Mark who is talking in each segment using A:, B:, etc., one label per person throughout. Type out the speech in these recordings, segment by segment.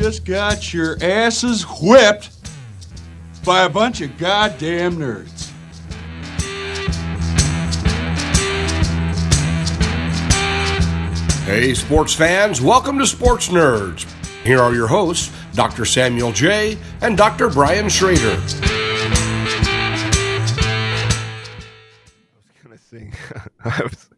A: just got your asses whipped by a bunch of goddamn nerds.
B: Hey, sports fans, welcome to Sports Nerds. Here are your hosts, Dr. Samuel J. and Dr. Brian Schrader.
C: gonna sing. I was,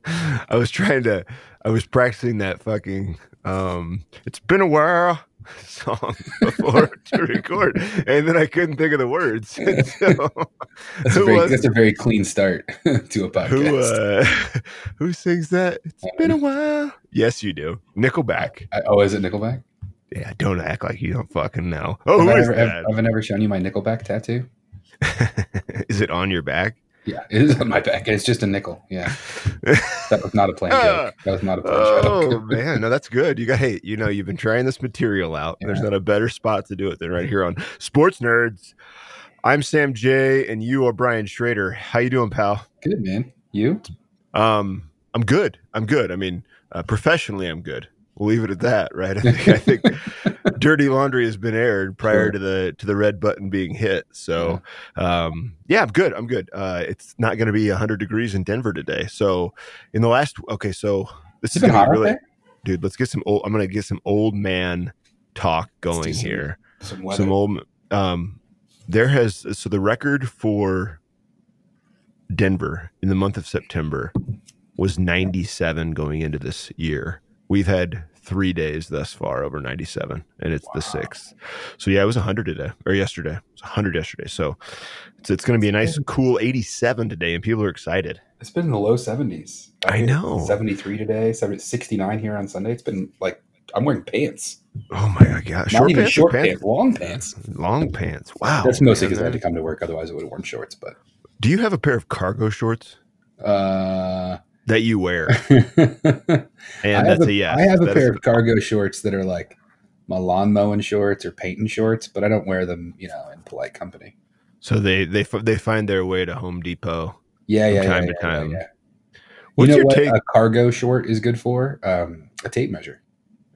C: I was trying to, I was practicing that fucking. Um, it's been a while song before to record, and then I couldn't think of the words. So,
D: That's a, very,
C: was-
D: that's a very clean start to a podcast.
C: who uh, who sings that? It's been a while. Yes, you do. Nickelback.
D: I- oh, is it Nickelback?
C: Yeah, don't act like you don't fucking know. Oh,
D: have,
C: who
D: I
C: is
D: ever, have, have I never shown you my Nickelback tattoo?
C: is it on your back?
D: Yeah, it is on my back. and It's just a nickel. Yeah, that was not a plan joke. That was not a planned
C: Oh
D: joke.
C: man, no, that's good. You got hey, you know, you've been trying this material out. There's not a better spot to do it than right here on Sports Nerds. I'm Sam J, and you are Brian Schrader. How you doing, pal?
D: Good man. You?
C: Um, I'm good. I'm good. I mean, uh, professionally, I'm good. We'll leave it at that, right? I think, I think Dirty Laundry has been aired prior
D: Sure.
C: to the to the red button being hit. So, um, yeah, I'm good. I'm good. Uh, it's not going to be 100 degrees in Denver today. So, in the last, okay, so this is
D: been
C: going
D: hot
C: to be really, dude. Let's get some old. I'm going to get some old man talk going
D: some
C: here.
D: Some.
C: Some old. Um, there has so the record for Denver in the month of September was 97 going into this year. We've had three days thus far over 97, and it's the sixth. So yeah, it was 100 today or yesterday. It was 100 yesterday. So it's, it's going to be a nice, cool 87 today, and people are excited.
D: It's been in the low 70s.
C: I
D: hit
C: know.
D: 73 today, 70, 69 here on Sunday. It's been like, I'm wearing pants.
C: Oh my god, yeah,
D: Not
C: short
D: even
C: pants, or
D: short
C: pants?
D: pants, long pants.
C: long pants. Wow,
D: That's mostly because I had to come to work. Otherwise, I would have worn shorts. But
C: Do you have a pair of cargo shorts
D: uh,
C: that you wear?
D: and
C: that's a, yes.
D: I have a pair of cargo shorts that are like my lawn mowing shorts or painting shorts, but I don't wear them, you know, in polite company.
C: So they they they find their way to Home Depot.
D: Yeah,
C: From
D: yeah,
C: time
D: yeah,
C: to
D: yeah,
C: time.
D: yeah.
C: What's
D: you know
C: your
D: what
C: take?
D: a cargo short is good for? Um, a tape measure,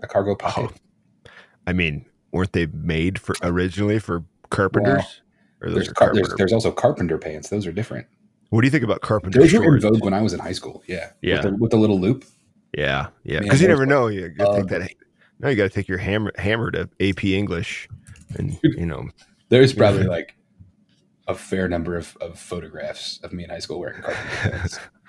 D: a cargo pocket.
C: Oh, I mean, weren't they made for originally for carpenters? or those
D: there's, car- there's there's also carpenter pants. Those are different.
C: What do you think about carpenter
D: Those were in vogue when I was in high school. Yeah,
C: Yeah.
D: with the, with the little loop.
C: Yeah, yeah. Because you never know. You take um, that.
D: ugly.
C: No, you got to take your hammer hammer to AP English, and you know.
D: There's probably like a fair number of, of photographs of me in high school wearing carpenter.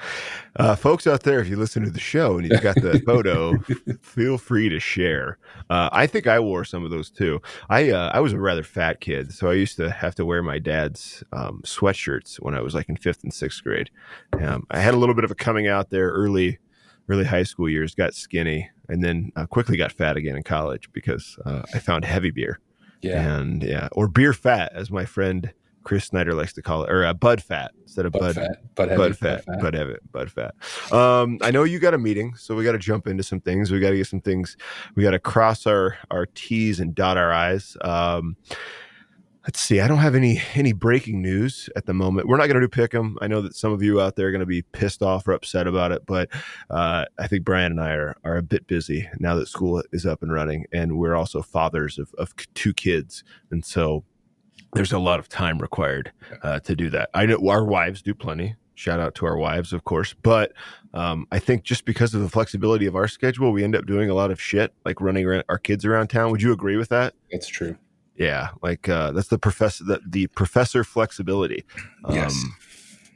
C: Uh, folks out there, if you listen to the show and you've got the photo, feel free to share. Uh, I think I wore some of those too. I uh, I was a rather fat kid, so I used to have to wear my dad's um, sweatshirts when I was like in fifth and sixth grade. Um, I had a little bit of a coming out there early, early high school years. Got skinny, and then uh, quickly got fat again in college because uh, I found heavy beer
D: Yeah,
C: and yeah, or beer fat, as my friend Chris Snyder likes to call it, or uh, bud fat instead of
D: butt
C: bud
D: fat, butt heavy,
C: bud fat,
D: fat.
C: bud heavy, bud fat. Um, I know you got a meeting, so we got to jump into some things. We got to get some things. We got to cross our our T's and dot our I's. Um, let's see. I don't have any any breaking news at the moment. We're not going to do pick 'em. I know that some of you out there are going to be pissed off or upset about it, but uh, I think Brian and I are are a bit busy now that school is up and running, and we're also fathers of of two kids, and so there's a lot of time required uh, to do that. I know our wives do plenty. Shout out to our wives, of course. But um, I think just because of the flexibility of our schedule, we end up doing a lot of shit, like running around, our kids around town. Would you agree with that?
D: It's true.
C: Yeah, like uh, that's the professor, the, the professor flexibility. Um,
D: Yes.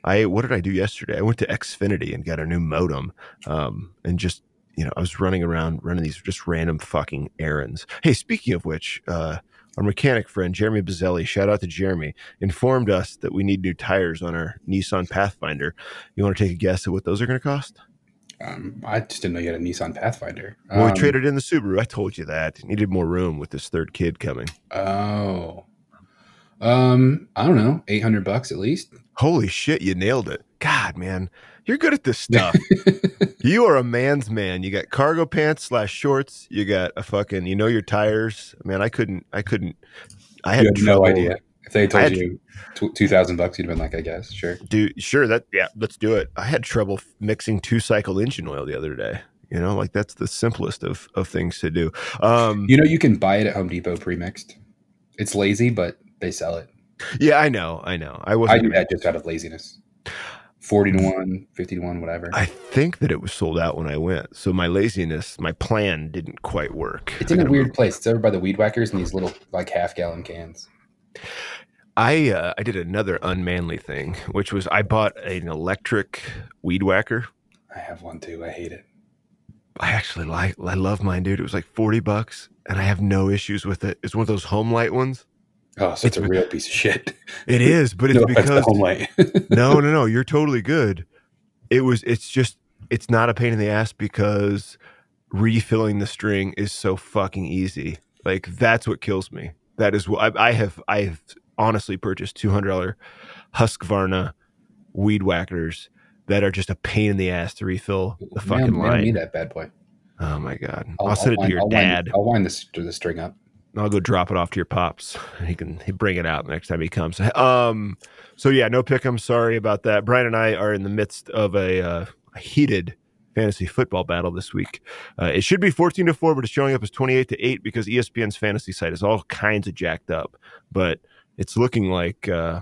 C: I what did I do yesterday? I went to Xfinity and got a new modem, um, and just you know I was running around running these just random fucking errands. Hey, speaking of which, uh, our mechanic friend Jeremy Bazzelli, shout out to Jeremy, informed us that we need new tires on our Nissan Pathfinder. You want to take a guess at what those are going to cost?
D: Um, I just didn't know you had a Nissan Pathfinder.
C: Well, we
D: Um,
C: traded in the Subaru. I told you that. Needed more room with this third kid coming.
D: Oh, um, I don't know, eight hundred bucks at least.
C: Holy shit, you nailed it. God, man, you're good at this stuff. you are a man's man. You got cargo pants slash shorts. You got a fucking, you know your tires. Man, I couldn't, I couldn't, I had,
D: you had no idea. If they told
C: had-
D: you tw- two thousand bucks, you'd have been like, I guess, sure.
C: Dude, sure, that, yeah, let's do it. I had trouble mixing two cycle engine oil the other day. You know, like that's the simplest of of things to do. Um,
D: You know, you can buy it at Home Depot pre-mixed. It's lazy, but they sell it.
C: Yeah, I know, I know. I
D: I
C: wasn't.
D: do that just out of laziness. 40 to 1, 50 to 1, whatever.
C: I think that it was sold out when I went, so my laziness, my plan didn't quite work.
D: it's in a weird place. It's over by the weed whackers in these little like half gallon cans.
C: I uh, I did another unmanly thing, which was I bought an electric weed whacker.
D: I have one too. I hate it.
C: I actually like I love mine, dude. It was like forty bucks, and I have no issues with it. It's one of those Homelite ones.
D: Oh, so it's,
C: It's-
D: a real piece of shit.
C: It is, but it's
D: no
C: because no, no, no. You're totally good. It was. It's just. It's not a pain in the ass because refilling the string is so fucking easy. Like that's what kills me. That is what I, I have. I have honestly purchased two hundred dollar Husqvarna weed whackers that are just a pain in the ass to refill the fucking
D: Man, man,
C: line.
D: need that bad boy.
C: Oh my god! I'll, send it to your
D: I'll
C: dad.
D: Wind, I'll wind this the string up.
C: I'll go drop it off to your pops. He can he bring it out next time he comes. Um, so yeah, no pick. I'm Sorry about that. Brian and I are in the midst of a, uh, a heated fantasy football battle this week. Uh, it should be fourteen to four, but it's showing up as twenty eight to eight because ESPN's fantasy site is all kinds of jacked up. But it's looking like uh,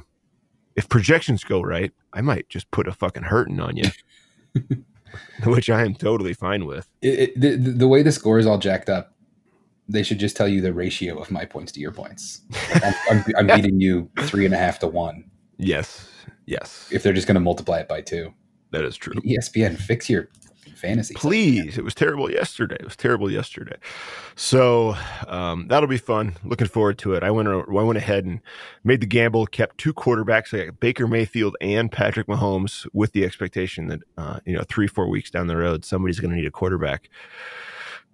C: if projections go right, I might just put a fucking hurting on you, which I am totally fine with.
D: It, it, the, the way the score is all jacked up, they should just tell you the ratio of my points to your points. Like, I'm, I'm, I'm beating you three and a half to one.
C: Yes, yes,
D: If they're just going to multiply it by two,
C: that is true.
D: ESPN, fix your fantasy.
C: Please. It was terrible yesterday. It was terrible yesterday. So um, that'll be fun. Looking forward to it. I went I went ahead and made the gamble, kept two quarterbacks. I got Baker Mayfield and Patrick Mahomes with the expectation that uh, you know, three, four weeks down the road, somebody's gonna need a quarterback.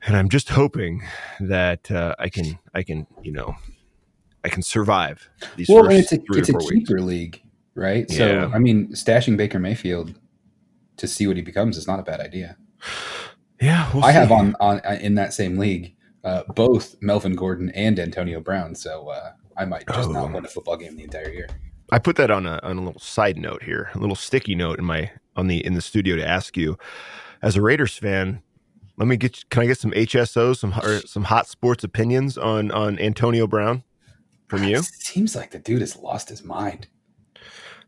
C: And I'm just hoping that uh, I can I can, you know, I can survive these
D: Well, it's a, it's a
C: four weeks.
D: cheaper league, right?
C: Yeah.
D: So, I mean, stashing Baker Mayfield to see what he becomes is not a bad idea.
C: Yeah, we'll
D: I have on on in that same league uh, both Melvin Gordon and Antonio Brown, so uh, I might just
C: Oh.
D: not win a football game the entire year.
C: I put that on a on a little side note here, a little sticky note in my on the in the studio to ask you, as a Raiders fan, let me get can I get some HSOs, some or some hot sports opinions on on Antonio Brown from you?
D: It seems like the dude has lost his mind.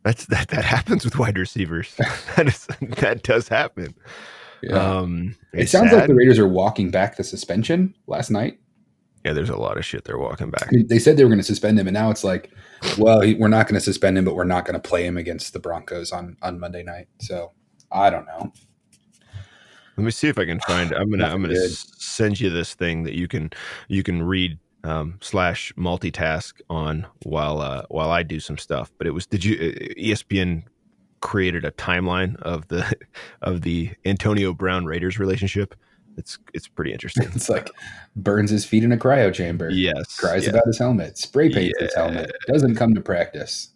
C: That's that that happens with wide receivers. that is that does happen. Um,
D: it sounds like the Raiders are walking back the suspension last night.
C: yeah. There's a lot of shit they're walking back.
D: I mean, they said they were going to suspend him, and now it's like, well, he, we're not going to suspend him, but we're not going to play him against the Broncos on on Monday night. So I don't know.
C: Let me see if I can find. I'm gonna. I'm gonna
D: good.
C: send you this thing that you can you can read um, slash multitask on while uh, while I do some stuff. But it was. Did you? uh, ESPN created a timeline of the of the Antonio Brown Raiders relationship. It's it's pretty interesting.
D: It's like burns his feet in a cryo chamber.
C: yes.
D: Cries
C: yeah.
D: about his helmet. Spray paints his helmet. Doesn't come to practice.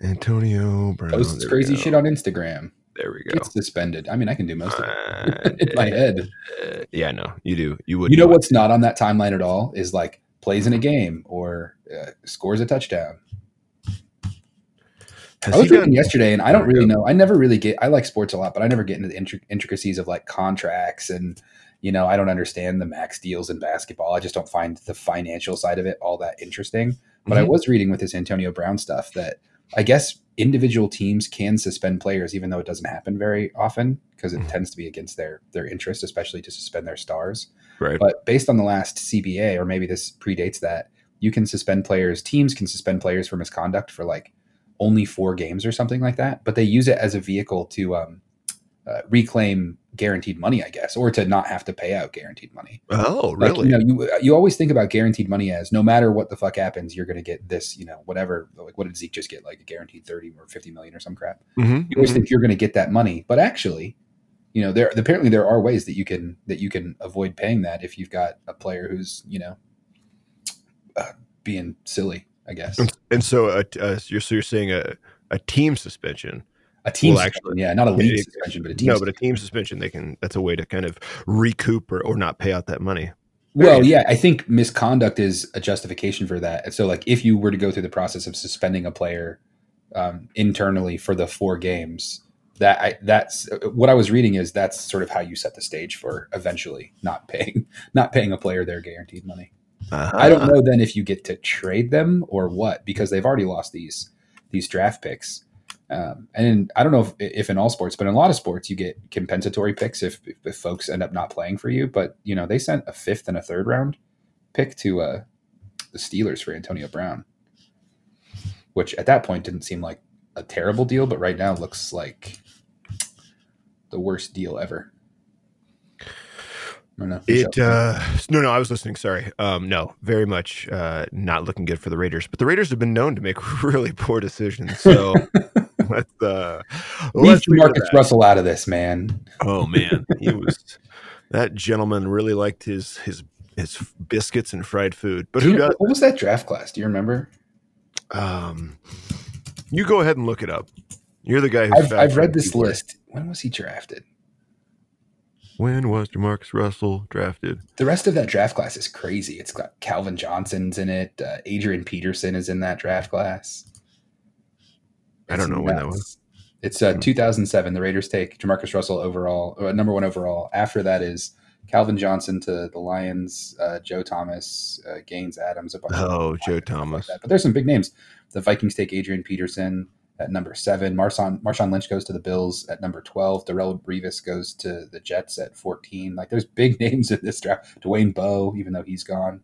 C: Antonio Brown.
D: Posts crazy shit on Instagram.
C: There we go.
D: Gets suspended. I mean, I can do most of it
C: Uh,
D: in my head.
C: uh, yeah, no, you do. You would.
D: You know what's not on that timeline at all is like plays in a game or uh, scores a touchdown.
C: Has
D: I was reading
C: done-
D: yesterday, and I don't really know. I never really get. I like sports a lot, but I never get into the intric- intricacies of like contracts and you know. I don't understand the max deals in basketball. I just don't find the financial side of it all that interesting. But I
C: Mhm.
D: was reading with this Antonio Brown stuff that I guess individual teams can suspend players, even though it doesn't happen very often because it
C: Mhm.
D: tends to be against their their interest, especially to suspend their stars.
C: right.
D: But based on the last CBA, or maybe this predates that, you can suspend players. Teams can suspend players for misconduct for like only four games or something like that. But they use it as a vehicle to um, uh, reclaim guaranteed money, I guess, or to not have to pay out guaranteed money.
C: oh,
D: Like,
C: really?
D: you know, you you always think about guaranteed money as no matter what the fuck happens, you're going to get this. You know, whatever. Like, what did Zeke just get? Like a guaranteed thirty or fifty million or some crap.
C: Mhm,
D: You always
C: mhm.
D: think you're going to get that money, but actually, you know, there apparently there are ways that you can that you can avoid paying that if you've got a player who's you know uh, being silly. I guess
C: And, and so, uh, uh, you're so you're saying a a team suspension.
D: A team
C: well,
D: suspension,
C: actually-
D: yeah, not a league
C: Yeah,
D: suspension, but a team.
C: No, but a team suspension, they can. That's a way to kind of recoup or, or not pay out that money.
D: well, yeah, I think misconduct is a justification for that. And so, like, if you were to go through the process of suspending a player um, internally for the four games, that I, that's what I was reading is that's sort of how you set the stage for eventually not paying not paying a player their guaranteed money.
C: Uh-huh.
D: I don't know then if you get to trade them or what because they've already lost these these draft picks. Um, and I don't know if, if in all sports, but in a lot of sports, you get compensatory picks if, if folks end up not playing for you. But you know, they sent a fifth and a third round pick to uh, the Steelers for Antonio Brown, which at that point didn't seem like a terrible deal, but right now looks like the worst deal ever.
C: It uh no no I was listening. Sorry. Um no very much uh not looking good for the Raiders but the Raiders have been known to make really poor decisions. So let's uh let's leave it at
D: Marcus. Russell out of this, man.
C: oh man he was that gentleman really liked his his his biscuits and fried food but who
D: you
C: does
D: what was that draft class? Do you remember?
C: um you go ahead and look it up you're the guy who's
D: I've, I've read this
C: people.
D: list. When was he drafted?
C: when was JaMarcus Russell drafted
D: The rest of that draft class is crazy. It's got Calvin Johnson's in it. Uh, Adrian Peterson is in that draft class.
C: I don't know when that was.
D: It's uh, 2007. The Raiders take Jamarcus Russell overall, uh, number one overall. After that is Calvin Johnson to the Lions, uh, Joe Thomas, uh, Gaines Adams. A bunch
C: oh Joe
D: like
C: Thomas
D: that. But there's some big names. The Vikings take Adrian Peterson at number seven. Marshawn Marshawn Lynch goes to the Bills at number twelve. Darrelle Revis goes to the Jets at fourteen. Like there's big names in this draft. Dwayne Bowe, even though he's gone.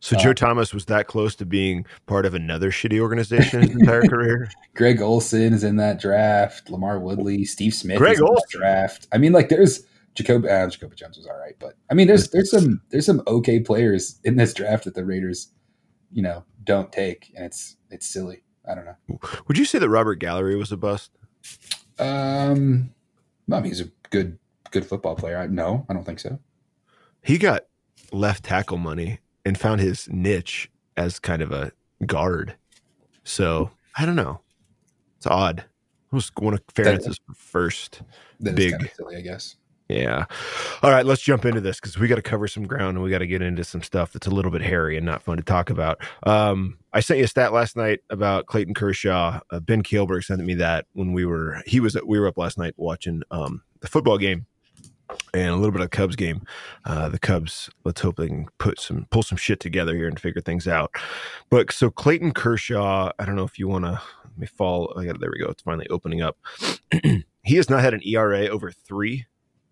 C: So
D: uh,
C: Joe Thomas was that close to being part of another shitty organization his entire career
D: Greg Olsen is in that draft. LaMarr Woodley, Steve Smith
C: Greg
D: is in that
C: Olsen.
D: draft. I mean, like there's Jacob. Uh, Jacoby Jones was all right, but I mean, there's there's some there's some okay players in this draft that the Raiders, you know, don't take, and it's it's silly. I don't know.
C: Would you say that Robert Gallery was a bust?
D: Um, I mean, he's a good good football player. I, no, I don't think so.
C: He got left tackle money and found his niche as kind of a guard. So I don't know. It's odd. It was one of Ferentz's first. Big.
D: kind of silly, I guess.
C: Yeah. All right, let's jump into this because we got to cover some ground and we got to get into some stuff that's a little bit hairy and not fun to talk about. Um, I sent you a stat last night about Clayton Kershaw. Uh, ben Kielberg sent me that when we were he was we were up last night watching um, the football game and a little bit of Cubs game. Uh, the Cubs, let's hope they can put some pull some shit together here and figure things out. But so Clayton Kershaw, I don't know if you want to let me fall. I got there we go. It's finally opening up. he has not had an ERA over three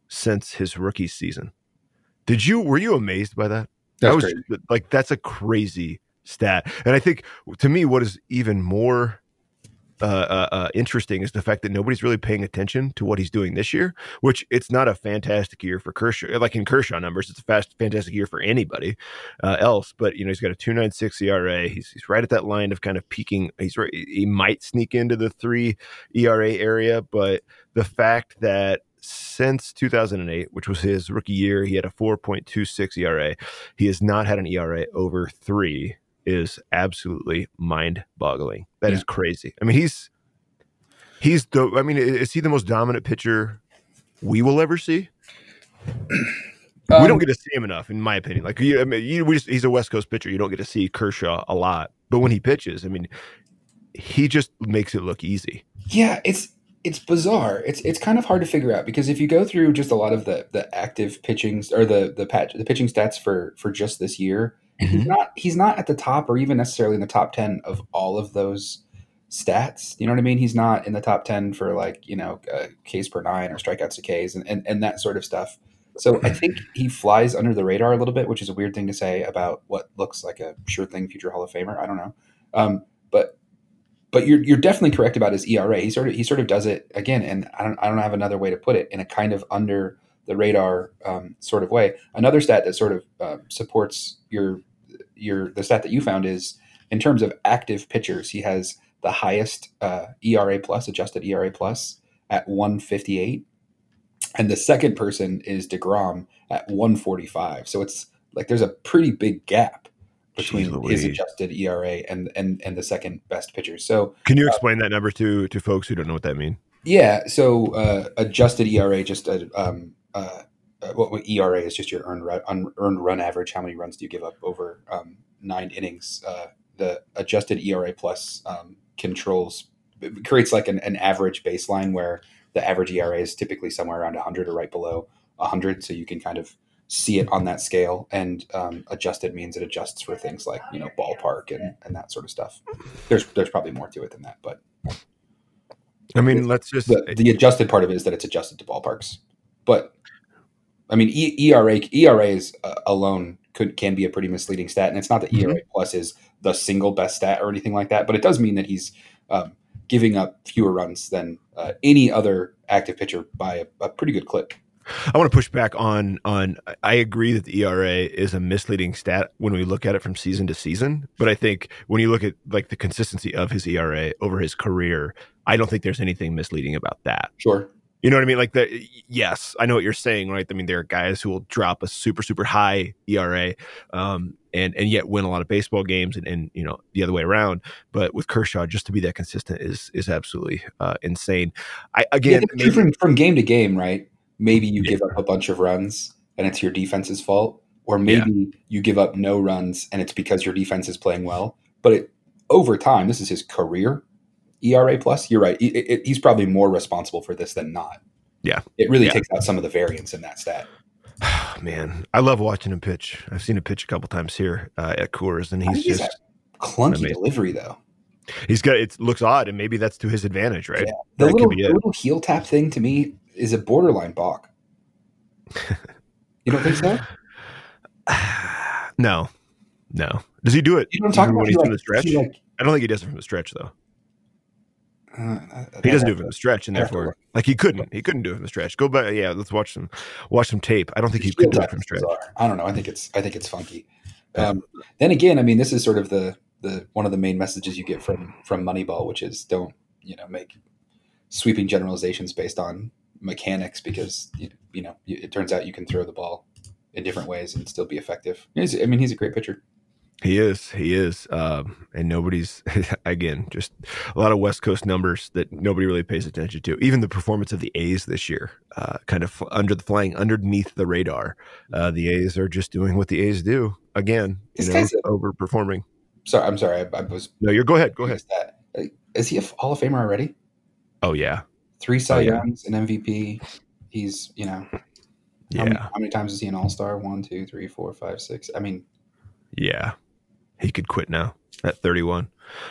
C: since his rookie season. Did you were you amazed by that?
D: That's
C: I was
D: crazy.
C: like that's a crazy stat. And I think to me what is even more uh, uh, uh, interesting is the fact that nobody's really paying attention to what he's doing this year. Which it's not a fantastic year for Kershaw. Like in Kershaw numbers, it's a fast, fantastic year for anybody uh, else. But you know, he's got a two nine six ERA. He's he's right at that line of kind of peaking. He's right. He might sneak into the three ERA area, but the fact that since 2008, which was his rookie year, he had a 4.26 ERA. He has not had an ERA over three. Is absolutely mind-boggling. That is
D: Yeah.
C: crazy. I mean, he's he's the. I mean, is he the most dominant pitcher we will ever see? we
D: Um,
C: don't get to see him enough, in my opinion. Like, you, I mean, you, we just, he's a West Coast pitcher. You don't get to see Kershaw a lot, but when he pitches, I mean, he just makes it look easy.
D: Yeah, it's it's bizarre. It's it's kind of hard to figure out because if you go through just a lot of the the active pitching or the the patch the pitching stats for for just this year, he's not he's not at the top or even necessarily in the top 10 of all of those stats. You know what i mean? He's not in the top 10 for like you know uh, ks per nine or strikeouts to ks and, and and that sort of stuff. So i think he flies under the radar a little bit which is a weird thing to say about what looks like a sure thing future hall of famer. I don't know. Um, but but you're you're definitely correct about his ERA. He sort of he sort of does it again, and I don't I don't have another way to put it in a kind of under the radar um, sort of way. Another stat that sort of uh, supports your your the stat that you found is in terms of active pitchers, he has the highest uh, ERA plus adjusted ERA plus at 158, and the second person is Degrom at 145. So it's like there's a pretty big gap between
C: Jeez
D: his adjusted ERA and and and the second best pitcher. So
C: Can you explain that number to to folks who don't know what that means?
D: yeah, so uh, adjusted ERA just uh, um, uh, uh, what, what ERA is just your earned run, earned run average. How many runs do you give up over um, nine innings? Uh, the adjusted ERA plus um, controls creates like an, an average baseline where the average ERA is typically somewhere around 100 or right below 100, so you can kind of see it on that scale. And um, adjusted means it adjusts for things like you know ballpark and, and that sort of stuff. There's there's probably more to it than that, but
C: I mean, let's just
D: the, the adjusted part of it is that it's adjusted to ballparks. But I mean, e- ERA ERAs uh, alone could can be a pretty misleading stat, and it's not that. ERA plus is the single best stat or anything like that, but it does mean that he's um, giving up fewer runs than uh, any other active pitcher by a, a pretty good clip.
C: I want to push back on on I agree that the ERA is a misleading stat when we look at it from season to season, but I think when you look at like the consistency of his ERA over his career, I don't think there's anything misleading about that.
D: Sure.
C: You know what I mean? Like the yes, I know what you're saying, right? I mean, there are guys who will drop a super super high ERA, um, and and yet win a lot of baseball games, and, and you know the other way around. But with Kershaw, just to be that consistent is is absolutely uh, insane. I
D: Yeah,
C: again,
D: maybe from, from game to game, right? Maybe you give up a bunch of runs and it's your defense's fault, or maybe you give up no runs and it's because your defense is playing well. But it, over time, this is his career ERA plus. You're right. It- it- he's probably more responsible for this than not.
C: Yeah.
D: it really
C: Yeah.
D: takes out some of the variance in that stat.
C: man, I love watching him pitch. I've seen him pitch a couple times here uh, at Coors, and he's just
D: clunky
C: amazing.
D: delivery though.
C: he's got it looks odd, and maybe that's to his advantage, right?
D: Yeah. The
C: That
D: little, the little heel tap thing to me is a borderline balk. you don't think so?
C: no, no. Does he do it?
D: You know what I'm talking
C: even
D: about?
C: when he's
D: like-
C: from the stretch?
D: like,
C: I don't think he does it from the stretch though.
D: Uh,
C: He doesn't do it from the stretch, and
D: I have to
C: therefore, like he couldn't, he couldn't do it from the stretch. Go back, yeah. Let's watch some, watch some tape. I don't think he could do it from stretch.
D: bizarre. I don't know. I think it's I think it's funky. Um, then again, I mean, this is sort of the the one of the main messages you get from from Moneyball, which is don't you know make sweeping generalizations based on mechanics because you, you know it turns out you can throw the ball in different ways and still be effective. I mean, he's a great pitcher.
C: He is, he is, um, and nobody's again just a lot of West Coast numbers that nobody really pays attention to. Even the performance of the A's this year, uh, kind of under the flying underneath the radar. Uh, the A's are just doing what the A's do again. You know, overperforming.
D: Sorry, I'm sorry. I, I was
C: No, you're go ahead, go ahead.
D: that. Uh, Is he a Hall of Famer already?
C: Oh yeah,
D: Three Cy
C: Oh, yeah.
D: Youngs, an MVP. He's you know how,
C: yeah,
D: many, how many times is he an All Star? One, two, three, four, five, six. I mean,
C: yeah. He could quit now at 31.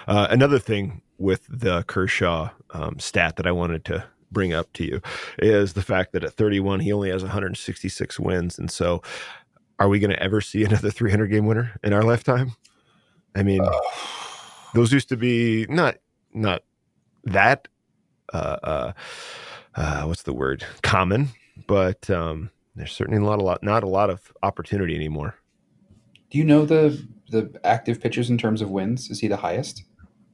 C: Uh, another thing with the Kershaw um, stat that I wanted to bring up to you is the fact that at 31 he only has 166 wins, and so are we going to ever see another 300 game winner in our lifetime? I mean,
D: uh,
C: those used to be not not that uh, uh, uh, what's the word common, but um, there's certainly a lot, a lot, not a lot of opportunity anymore.
D: do you know the the active pitchers in terms of wins? Is he the highest?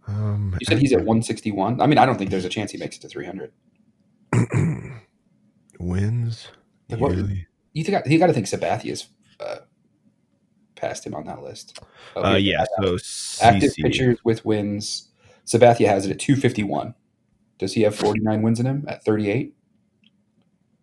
C: Um,
D: You said he's at 161. I mean, I don't think there's a chance he makes it to 300.
C: wins.
D: Like what-. You think you got to think Sabathia's uh, passed him on that list. Oh,
C: Uh, yeah. So
D: active
C: CC.
D: pitchers with wins. Sabathia has it at 251. Does he have 49 wins in him at 38?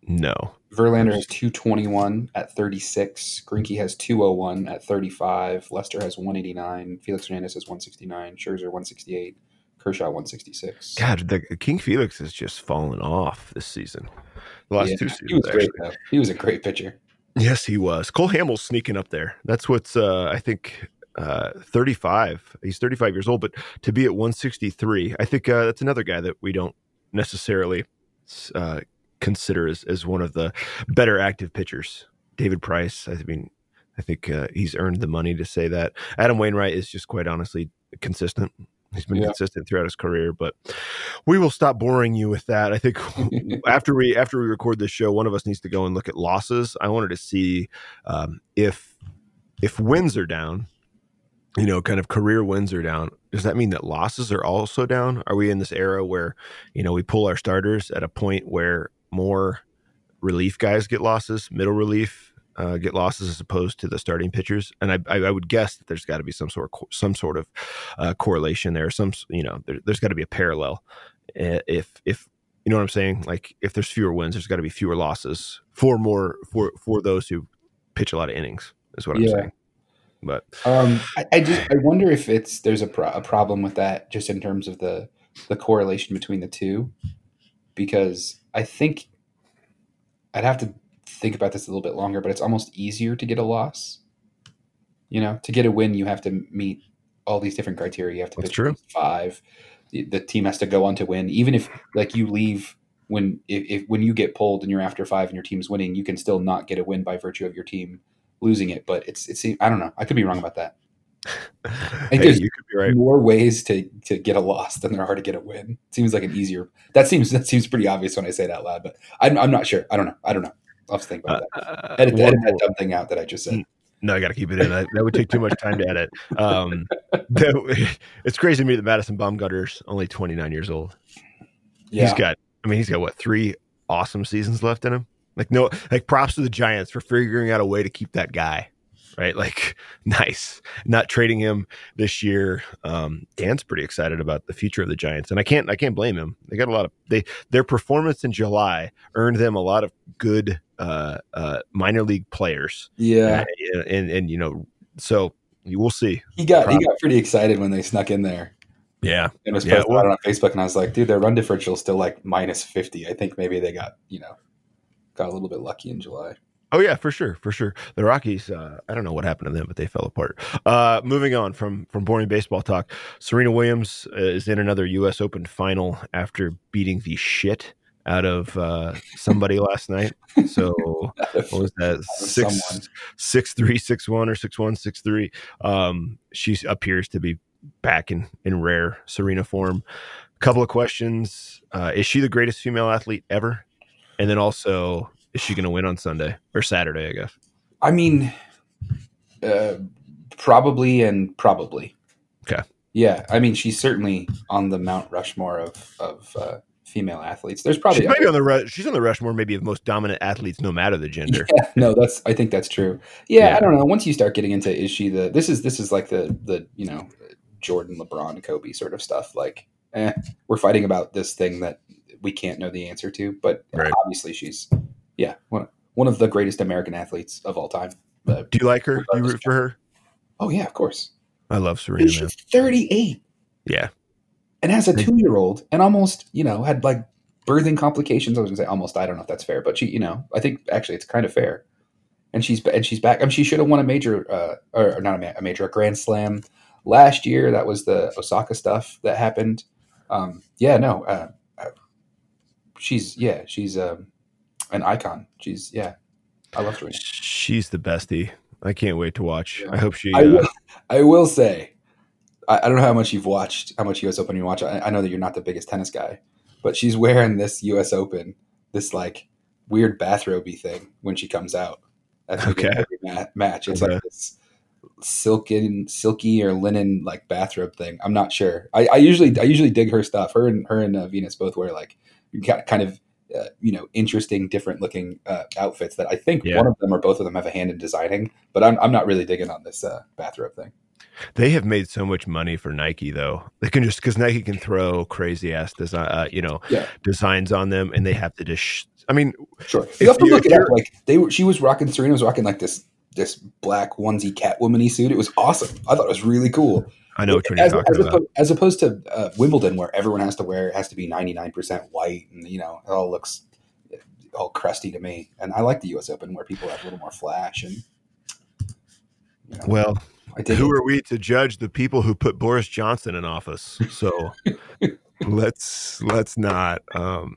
C: No.
D: Verlander has 221 at 36. Greinke has 201 at 35. Lester has 189. Felix Hernandez has 169. Scherzer 168. Kershaw 166.
C: God, the King Felix has just fallen off this season. The last
D: Yeah,
C: two
D: he
C: seasons,
D: was great though. He was a great pitcher.
C: Yes, he was. Cole Hamels sneaking up there. That's what's uh, I think uh, 35. He's 35 years old, but to be at 163, I think uh, that's another guy that we don't necessarily uh, consider as, as one of the better active pitchers. David Price. I mean, I think uh, he's earned the money to say that. Adam Wainwright is just quite honestly consistent. He's been
D: Yeah.
C: consistent throughout his career, but we will stop boring you with that. I think after we after we record this show, one of us needs to go and look at losses. I wanted to see um, if if wins are down, you know, kind of career wins are down. Does that mean that losses are also down? Are we in this era where you know we pull our starters at a point where more relief guys get losses, middle relief uh, get losses as opposed to the starting pitchers? And I, I, I would guess that there's got to be some sort of co- some sort of uh, correlation there. Some you know there, there's got to be a parallel. If if you know what I'm saying, like if there's fewer wins, there's got to be fewer losses for more for for those who pitch a lot of innings. Is what I'm saying. But
D: Um, I, I just I wonder if it's there's a, pro- a problem with that just in terms of the the correlation between the two, because I think I'd have to think about this a little bit longer, but it's almost easier to get a loss. You know, to get a win, you have to meet all these different criteria. You have to
C: That's true.
D: five. The, the team has to go on to win, even if like you leave when if, if when you get pulled and you're after five and your team's winning, you can still not get a win by virtue of your team losing it. But it's it's I don't know. I could be wrong about that.
C: Hey,
D: there's-
C: you could be right.
D: More ways to to get a loss than there are to get a win. Seems like an easier. That seems that seems pretty obvious when I say it out loud, but I'm, I'm not sure. I don't know. I don't know. I'll have to think about that.
C: Uh,
D: Edit,
C: one
D: edit that dumb thing out that I just said.
C: No, I got to keep it in. That, that would take too much time to edit. Um, that- it's crazy to me that Madison Bumgarner's only 29 years old.
D: Yeah,
C: He's got, I mean, he's got what three awesome seasons left in him. Like no, like props to the Giants for figuring out a way to keep that guy. Right, like nice. Not trading him this year. Um, Dan's pretty excited about the future of the Giants, and I can't, I can't blame him. They got a lot of they their performance in July earned them a lot of good uh, uh, minor league players.
D: yeah.
C: Uh, and and you know, so you will see.
D: He got he got pretty excited when they snuck in there
C: Yeah,
D: and was
C: Yeah, well-
D: on Facebook, and I was like, dude, their run differential is still like minus fifty. I think maybe they got you know got a little bit lucky in July.
C: Oh yeah, for sure, for sure. The Rockies, uh, I don't know what happened to them, but they fell apart. Uh, moving on from from boring baseball talk, Serena Williams uh, is in another U.S. Open final after beating the shit out of uh, somebody last night. So what was that six
D: Someone.
C: six three six one or six one six three? Um, she appears to be back in in rare Serena form. A couple of questions: uh, Is she the greatest female athlete ever? And then also, is she going to win on Sunday or Saturday? I guess.
D: I mean, uh, probably and probably.
C: Okay.
D: Yeah, I mean, she's certainly on the Mount Rushmore of of uh, female athletes. There's probably
C: She's maybe on the Ru- she's on the Rushmore, maybe of most dominant athletes, no matter the gender.
D: Yeah, no, that's I think that's true. Yeah,
C: Yeah.
D: I don't know. Once you start getting into is she the this is this is like the the you know Jordan, LeBron, Kobe sort of stuff. Like, eh, we're fighting about this thing that we can't know the answer to, but
C: Right.
D: obviously she's yeah one one of the greatest American athletes of all time. Uh,
C: Do you like her? Do you root for her?
D: oh yeah, of course.
C: I love Serena.
D: She's 38
C: Yeah,
D: and as a two year old and almost you know had like birthing complications. I was gonna say almost. I don't know if that's fair, but she you know I think actually it's kind of fair. And she's and she's back. I mean, she should have won a major uh, or, or not a, ma- a major, a Grand Slam last year. That was the Osaka stuff that happened. Um, yeah, no, uh, uh, she's yeah, she's um, an icon. She's yeah, I love Serena.
C: she's the bestie. I can't wait to watch.
D: Yeah.
C: I hope she.
D: I
C: Uh,
D: will, I will say, I, I don't know how much you've watched, how much U.S. Open you watch. I, I know that you're not the biggest tennis guy, but she's wearing this U.S. Open, this like weird bathrobe thing when she comes out. At
C: Okay.
D: of every ma- match. It's
C: Okay.
D: like this silken, silky or linen like bathrobe thing. I'm not sure. I, I usually, I usually dig her stuff. Her and her and uh, Venus both wear like kind of. Uh, you know, interesting, different looking uh, outfits that I think
C: Yeah.
D: one of them or both of them have a hand in designing, but I'm, I'm not really digging on this uh, bathrobe thing.
C: they have made so much money for Nike, though. They can just because Nike can throw crazy ass design, uh, you know,
D: Yeah.
C: designs on them, and they have to just. sh- I mean,
D: Sure. You have to look it up. Like they were, she was rocking. Serena was rocking like this this black onesie Catwoman suit. It was awesome. I thought it was really cool.
C: I know which one you're
D: as,
C: talking
D: as,
C: about.
D: opposed, as opposed to uh, Wimbledon, where everyone has to wear it has to be ninety nine percent white, and you know it all looks all crusty to me. And I like the U.S. Open where people have a little more flash and. You know,
C: Well, who
D: it.
C: are we to judge the people who put Boris Johnson in office? So let's let's not. Um,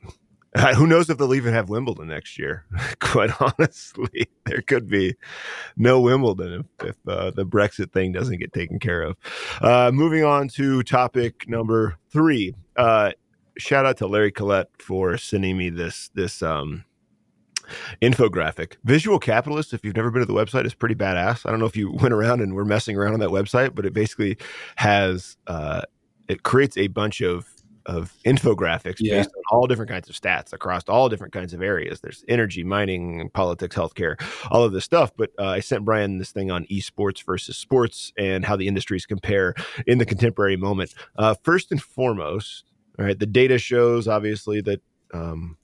C: uh, who knows if they'll even have Wimbledon next year? Quite honestly, there could be no Wimbledon if, if uh, the Brexit thing doesn't get taken care of. Uh, moving on to topic number three. Uh, shout out to Larry Collette for sending me this this um, infographic. Visual Capitalist, if you've never been to the website, is pretty badass. I don't know if you went around and were messing around on that website, but it basically has uh, it creates a bunch of of infographics
D: Yeah.
C: based on all different kinds of stats across all different kinds of areas. There's energy, mining, politics, healthcare, all of this stuff. But uh, I sent Brian this thing on esports versus sports and how the industries compare in the contemporary moment. Uh, first and foremost, all right, the data shows obviously that um,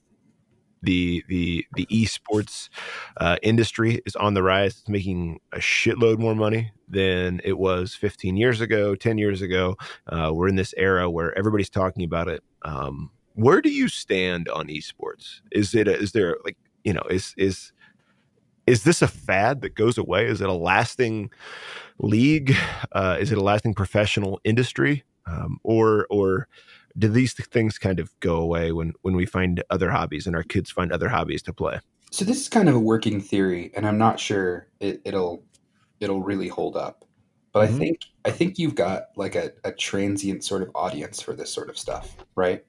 C: the the the esports uh, industry is on the rise. It's making a shitload more money than it was 15 years ago, 10 years ago. Uh, we're in this era where everybody's talking about it. Um, where do you stand on esports? Is it a, is there like you know is is is this a fad that goes away? Is it a lasting league? Uh, is it a lasting professional industry? Um, or or do these things kind of go away when when we find other hobbies and our kids find other hobbies to play?
D: So this is kind of a working theory, and I'm not sure it, will it'll really hold up. But mm-hmm. I think I think you've got like a, a transient sort of audience for this sort of stuff, right?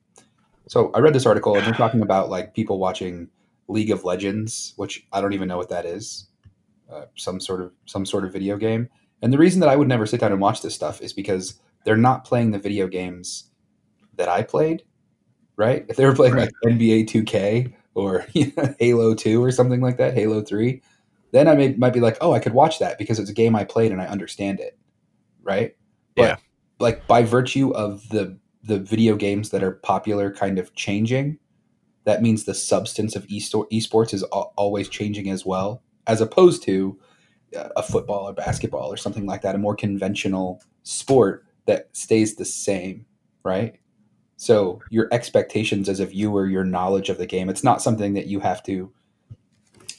D: So I read this article and they're talking about like people watching League of Legends, which I don't even know what that is, uh, some sort of some sort of video game. And the reason that I would never sit down and watch this stuff is because they're not playing the video games that I played, right? If they were playing right. like NBA 2K or you know, Halo 2 or something like that, Halo 3, then I may, might be like, oh, I could watch that because it's a game I played and I understand it, right? But
C: yeah.
D: like by virtue of the the video games that are popular kind of changing, that means the substance of esports is always changing as well, as opposed to uh, a football or basketball or something like that, a more conventional sport that stays the same, right? So your expectations as a viewer, your knowledge of the game, it's not something that you have to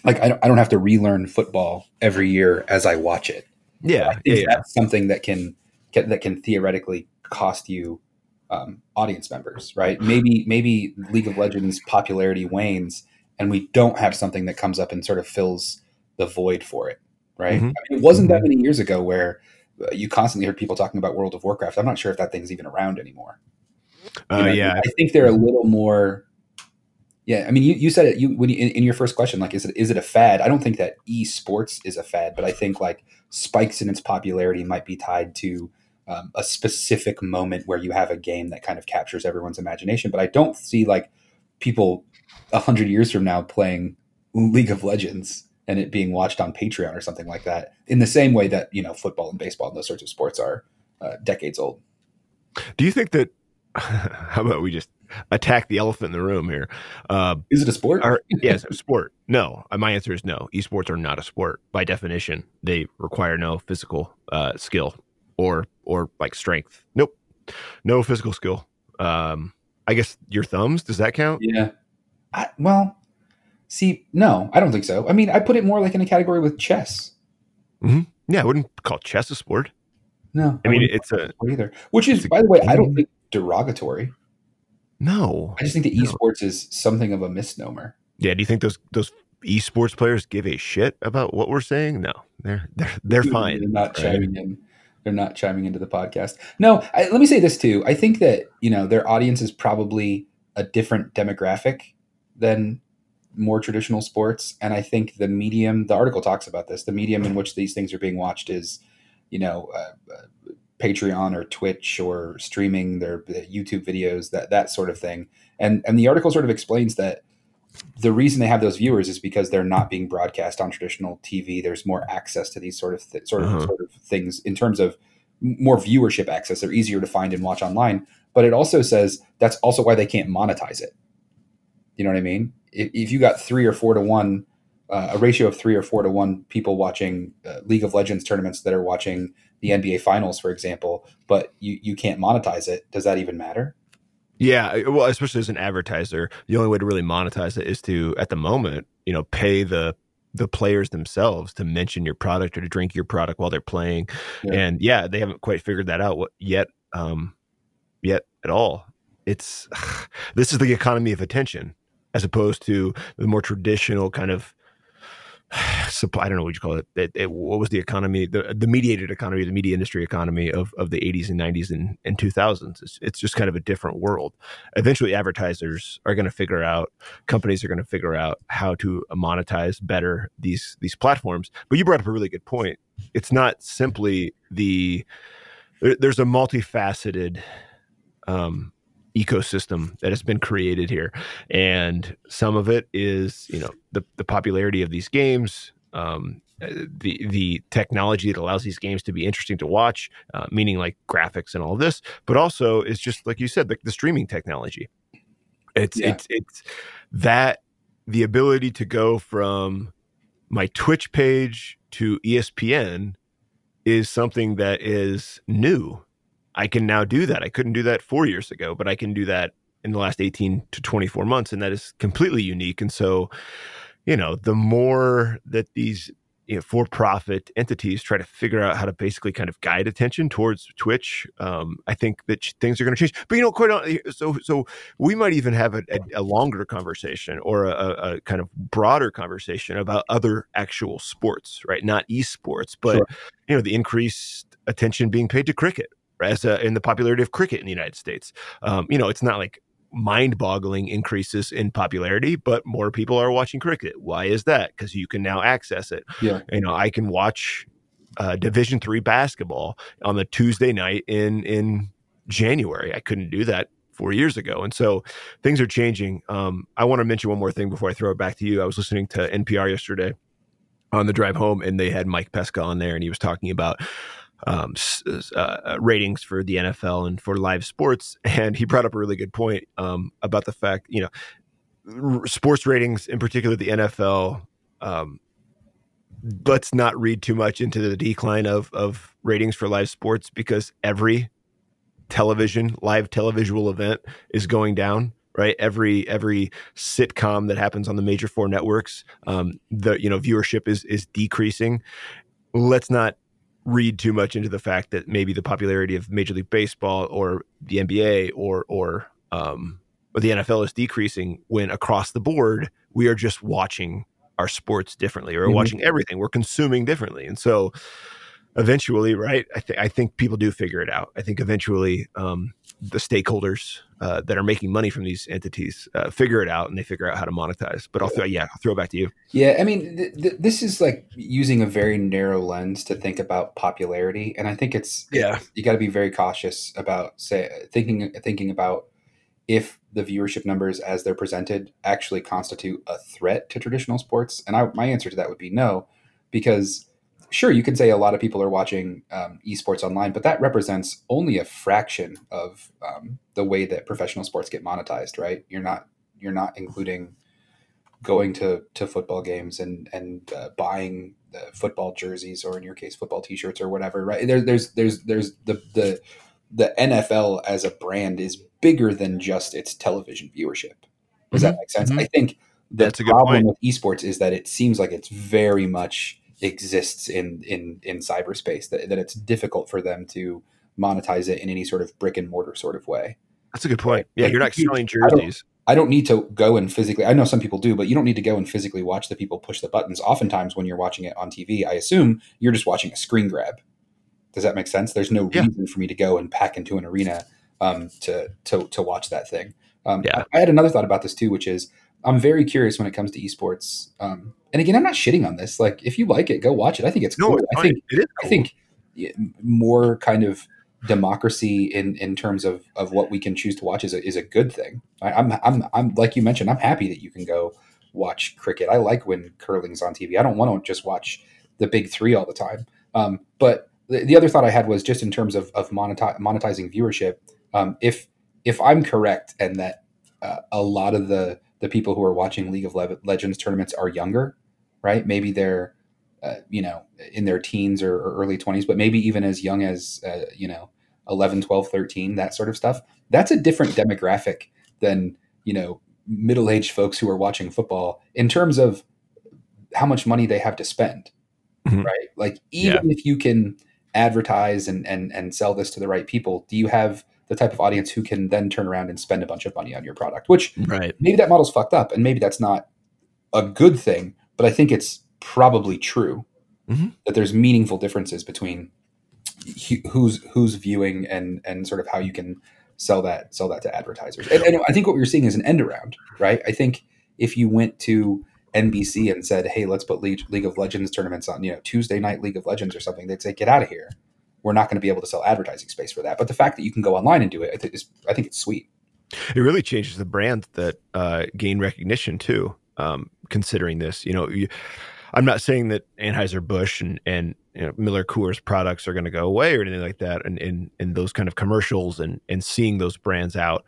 D: like I don't, I don't have to relearn football every year as I watch it.
C: Yeah, yeah,
D: that's something that can, can that can theoretically cost you um, audience members, right? Maybe maybe League of Legends popularity wanes, and we don't have something that comes up and sort of fills the void for it, right? Mm-hmm. I mean, it wasn't that mm-hmm. many years ago where uh, you constantly heard people talking about World of Warcraft. I'm not sure if that thing's even around anymore.
C: Uh, you know, yeah,
D: I think they're a little more. Yeah, I mean, you, you said it. You when you, in, in your first question, like, is it is it a fad? I don't think that esports is a fad, but I think like spikes in its popularity might be tied to um, a specific moment where you have a game that kind of captures everyone's imagination. But I don't see like people a hundred years from now playing League of Legends and it being watched on Patreon or something like that. In the same way that you know football and baseball and those sorts of sports are uh, decades old.
C: Do you think that? How about we just attack the elephant in the room here?
D: Uh, is it a sport?
C: Are, yes, a sport. No, uh, my answer is no. Esports are not a sport by definition. They require no physical uh, skill or or like strength. Nope, no physical skill. Um, I guess your thumbs. Does that count?
D: Yeah. I, well, see, no, I don't think so. I mean, I put it more like in a category with chess.
C: Mm-hmm. Yeah, I wouldn't call chess a sport.
D: No,
C: I, I mean it's a
D: either. Which is, by the way, I don't think derogatory.
C: No,
D: I just think that no. esports is something of a misnomer.
C: Yeah, do you think those those esports players give a shit about what we're saying? No, they're they're they're fine.
D: They're not right? chiming in they're not chiming into the podcast. No, I, let me say this too. I think that you know their audience is probably a different demographic than more traditional sports, and I think the medium. The article talks about this. The medium in which these things are being watched is, you know, uh, uh, Patreon or Twitch or streaming their YouTube videos, that that sort of thing. And and the article sort of explains that the reason they have those viewers is because they're not being broadcast on traditional TV. There's more access to these sort of th- sort of uh-huh. sort of things in terms of more viewership access. They're easier to find and watch online. But it also says that's also why they can't monetize it. You know what I mean? If, if you got three or four to one, uh, a ratio of three or four to one people watching uh, League of Legends tournaments that are watching the NBA Finals, for example, but you you can't monetize it. Does that even matter?
C: Yeah, well, especially as an advertiser, the only way to really monetize it is to, at the moment, you know, pay the the players themselves to mention your product or to drink your product while they're playing. Yeah. And yeah, they haven't quite figured that out yet, um, yet at all. It's this is the economy of attention as opposed to the more traditional kind of supply. I don't know what you call it. It, it. What was the economy, the the mediated economy, the media industry economy of, of the 80s and 90s and, and 2000s? It's, it's just kind of a different world. Eventually, advertisers are going to figure out, companies are going to figure out how to monetize better these these platforms. But you brought up a really good point. It's not simply the there's a multifaceted um, ecosystem that has been created here. And some of it is you know the, the popularity of these games um, the the technology that allows these games to be interesting to watch uh, meaning like graphics and all of this but also it's just like you said the, the streaming technology. It's yeah. it's it's that the ability to go from my twitch page to espn is something that is new I can now do that. I couldn't do that four years ago, but I can do that in the last 18 to 24 months and that is completely unique and so you know the more that these you know, for-profit entities try to figure out how to basically kind of guide attention towards Twitch. Um, I think that things are going to change. But you know, quite honestly, so so we might even have a, a, a longer conversation or a, a, kind of broader conversation about other actual sports, right? Not esports, but sure. you know, the increased attention being paid to cricket as a, in the popularity of cricket in the United States. Um, you know, it's not like mind-boggling increases in popularity, but more people are watching cricket. Why is that? Because you can now access it.
D: Yeah,
C: you know, I can watch uh, Division three basketball on the Tuesday night in in January. I couldn't do that four years ago, and so things are changing. Um, I want to mention one more thing before I throw it back to you. I was listening to NPR yesterday on the drive home, and they had Mike Pesca on there, and he was talking about um, uh, uh, ratings for the NFL and for live sports. And he brought up a really good point um, about the fact, you know, r- sports ratings, in particular the NFL. Um, let's not read too much into the decline of of ratings for live sports because every television live televisual event is going down right every every sitcom that happens on the major four networks um, the you know viewership is is decreasing let's not read too much into the fact that maybe the popularity of Major League Baseball or the NBA or or um, or the NFL is decreasing when across the board we are just watching our sports differently or mm-hmm. watching everything. We're consuming differently, and so eventually, right? I think I think people do figure it out. I think eventually um, the stakeholders uh, that are making money from these entities uh, figure it out and they figure out how to monetize. But I'll throw, yeah, I'll throw it back to you.
D: Yeah, I mean, th- th- this is like using a very narrow lens to think about popularity, and I think it's
C: yeah,
D: you got to be very cautious about say thinking thinking about if the viewership numbers as they're presented actually constitute a threat to traditional sports. And I, my answer to that would be no, because sure, you could say a lot of people are watching um, esports online, but that represents only a fraction of um, the way that professional sports get monetized. Right? You're not you're not including going to to football games and and uh, buying the football jerseys or in your case football t-shirts or whatever right there, there's there's there's the the the NFL as a brand is bigger than just its television viewership does mm-hmm. that make sense mm-hmm. I think the That's problem with esports is that it seems like it's very much exists in in in cyberspace that, that it's difficult for them to monetize it in any sort of brick and mortar sort of way
C: that's a good point yeah like, you're not selling jerseys
D: I don't need to go and physically. I know some people do, but you don't need to go and physically watch the people push the buttons. Oftentimes, when you're watching it on TV, I assume you're just watching a screen grab. Does that make sense? There's no yeah. reason for me to go and pack into an arena um, to to to watch that thing. Um, yeah. I, I had another thought about this too, which is I'm very curious when it comes to esports. Um, and again, I'm not shitting on this. Like, if you like it, go watch it. I think it's no, cool. I think it is. Cool. I think more kind of democracy in in terms of of what we can choose to watch is a, is a good thing. I, I'm I'm I'm like you mentioned. I'm happy that you can go watch cricket. I like when curling's on TV. I don't want to just watch the big three all the time. Um, but the, the, other thought I had was just in terms of of monetize, monetizing viewership. Um, if if I'm correct and that uh, a lot of the the people who are watching League of Le- Legends tournaments are younger, right? Maybe they're, uh, you know, in their teens or, or, early 20s, but maybe even as young as, uh, you know, 11, 12, 13, that sort of stuff. That's a different demographic than, you know, middle aged folks who are watching football in terms of how much money they have to spend, mm-hmm. right? Like, even yeah. if you can advertise and, and, and sell this to the right people, do you have the type of audience who can then turn around and spend a bunch of money on your product, which
C: right.
D: maybe that model's fucked up and maybe that's not a good thing, but I think it's probably true mm-hmm. that there's meaningful differences between who's who's viewing and and sort of how you can sell that sell that to advertisers. And, and I think what we're seeing is an end around, right? I think if you went to NBC and said, "Hey, let's put League, League of Legends tournaments on, you know, Tuesday night League of Legends or something," they'd say, "Get out of here." We're not going to be able to sell advertising space for that. But the fact that you can go online and do it, I think, is, I think it's sweet.
C: It really changes the brand that uh, gain recognition too. Um, considering this, you know, you, I'm not saying that Anheuser Busch and and you know, Miller Coors products are going to go away or anything like that, and in in those kind of commercials and and seeing those brands out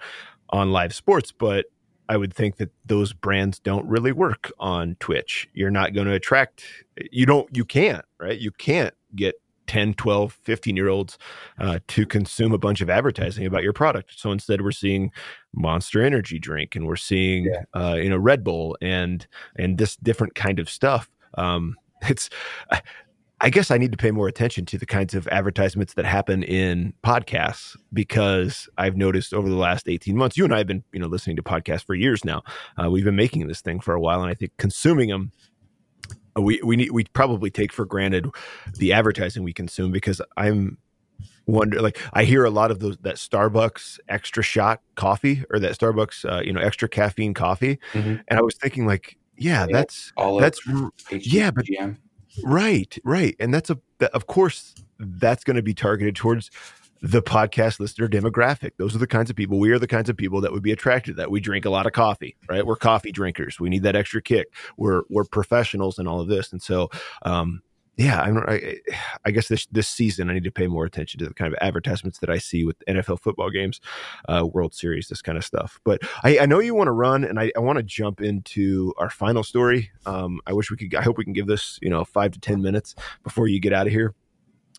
C: on live sports, but I would think that those brands don't really work on Twitch. You're not going to attract. You don't. You can't. Right. You can't get 10 12 15 year olds uh, to consume a bunch of advertising about your product so instead we're seeing monster energy drink and we're seeing
D: Yeah.
C: uh, you know red bull and and this different kind of stuff um, it's I- guess I need to pay more attention to the kinds of advertisements that happen in podcasts because I've noticed over the last 18 months, you and I have been, you know, listening to podcasts for years now. Uh, we've been making this thing for a while, and I think consuming them, we we need we probably take for granted the advertising we consume because I'm wonder like I hear a lot of those that Starbucks extra shot coffee or that Starbucks uh, you know extra caffeine coffee,
D: Mhm.
C: and I was thinking like, yeah,
D: Yeah.
C: that's
D: All
C: that's yeah, but-. Right, right. And that's a of course that's going to be targeted towards the podcast listener demographic. Those are the kinds of people we are the kinds of people that would be attracted to that. We drink a lot of coffee, right? We're coffee drinkers. We need that extra kick. We're we're professionals in all of this. And so um yeah, I'm, I, I guess this this season I need to pay more attention to the kind of advertisements that I see with NFL football games, uh, World Series, this kind of stuff. But I, I know you want to run, and I, I want to jump into our final story. Um, I wish we could. I hope we can give this you know five to ten minutes before you get out of here.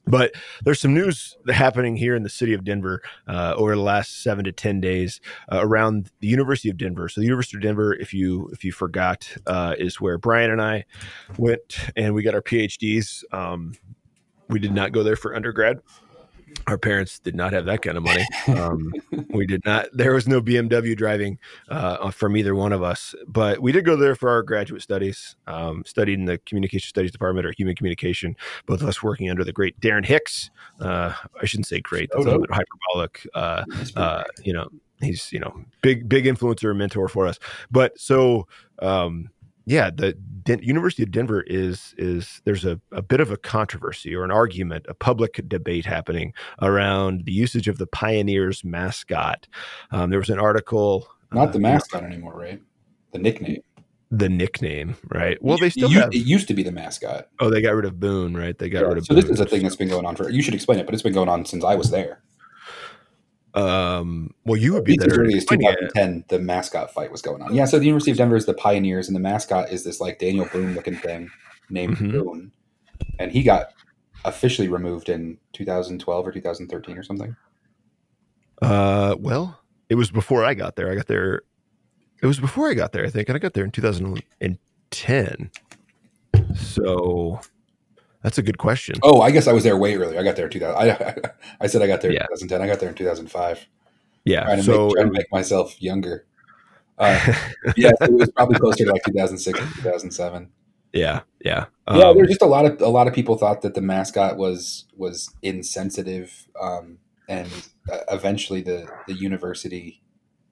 C: But there's some news happening here in the city of Denver uh, over the last seven to ten days uh, around the University of Denver. So the University of Denver, if you if you forgot, uh, is where Brian and I went and we got our PhDs. Um, we did not go there for undergrad. Our parents did not have that kind of money. Um, we did not. There was no BMW driving uh, from either one of us, but we did go there for our graduate studies. Um, studied in the communication studies department or human communication. Both of us working under the great Darrin Hicks. Uh, I shouldn't say great. That's
D: Oh,
C: a little bit hyperbolic. Uh, uh, you know, he's you know big big influencer and mentor for us. But so um, yeah, the Den- University of Denver is is there's a, a bit of a controversy or an argument, a public debate happening around the usage of the Pioneers mascot. Um, there was an article,
D: Not
C: uh,
D: the mascot anymore, right? The nickname.
C: the nickname, right? Well, they still
D: used-
C: have.
D: It used to be the mascot.
C: Oh, they got rid of Boone, right? They got
D: Yeah,
C: rid of.
D: so this is a thing that's been going on for. You should explain it, but it's been going on since I was there.
C: Um, well, you would be
D: least as
C: better.
D: early as 2010, the mascot fight was going on. Yeah, so the University of Denver is the Pioneers, and the mascot is this like Daniel Boone looking thing named
C: Mhm.
D: Boone, and he got officially removed in 2012 or 2013 or something.
C: Uh, well, it was before I got there. I got there. It was before I got there, I think, and I got there in 2010. So that's a good question.
D: Oh, I guess I was there way earlier. I got there in 2000. I, I said I got there in
C: Yeah.
D: 2010. I got there in 2005.
C: yeah.
D: Trying to,
C: So
D: make, trying to make myself younger. Uh, yeah, so it was probably closer to like 2006, 2007.
C: yeah, yeah,
D: yeah,
C: Um,
D: there's just a lot of a lot of people thought that the mascot was was insensitive, um, and uh, eventually the the university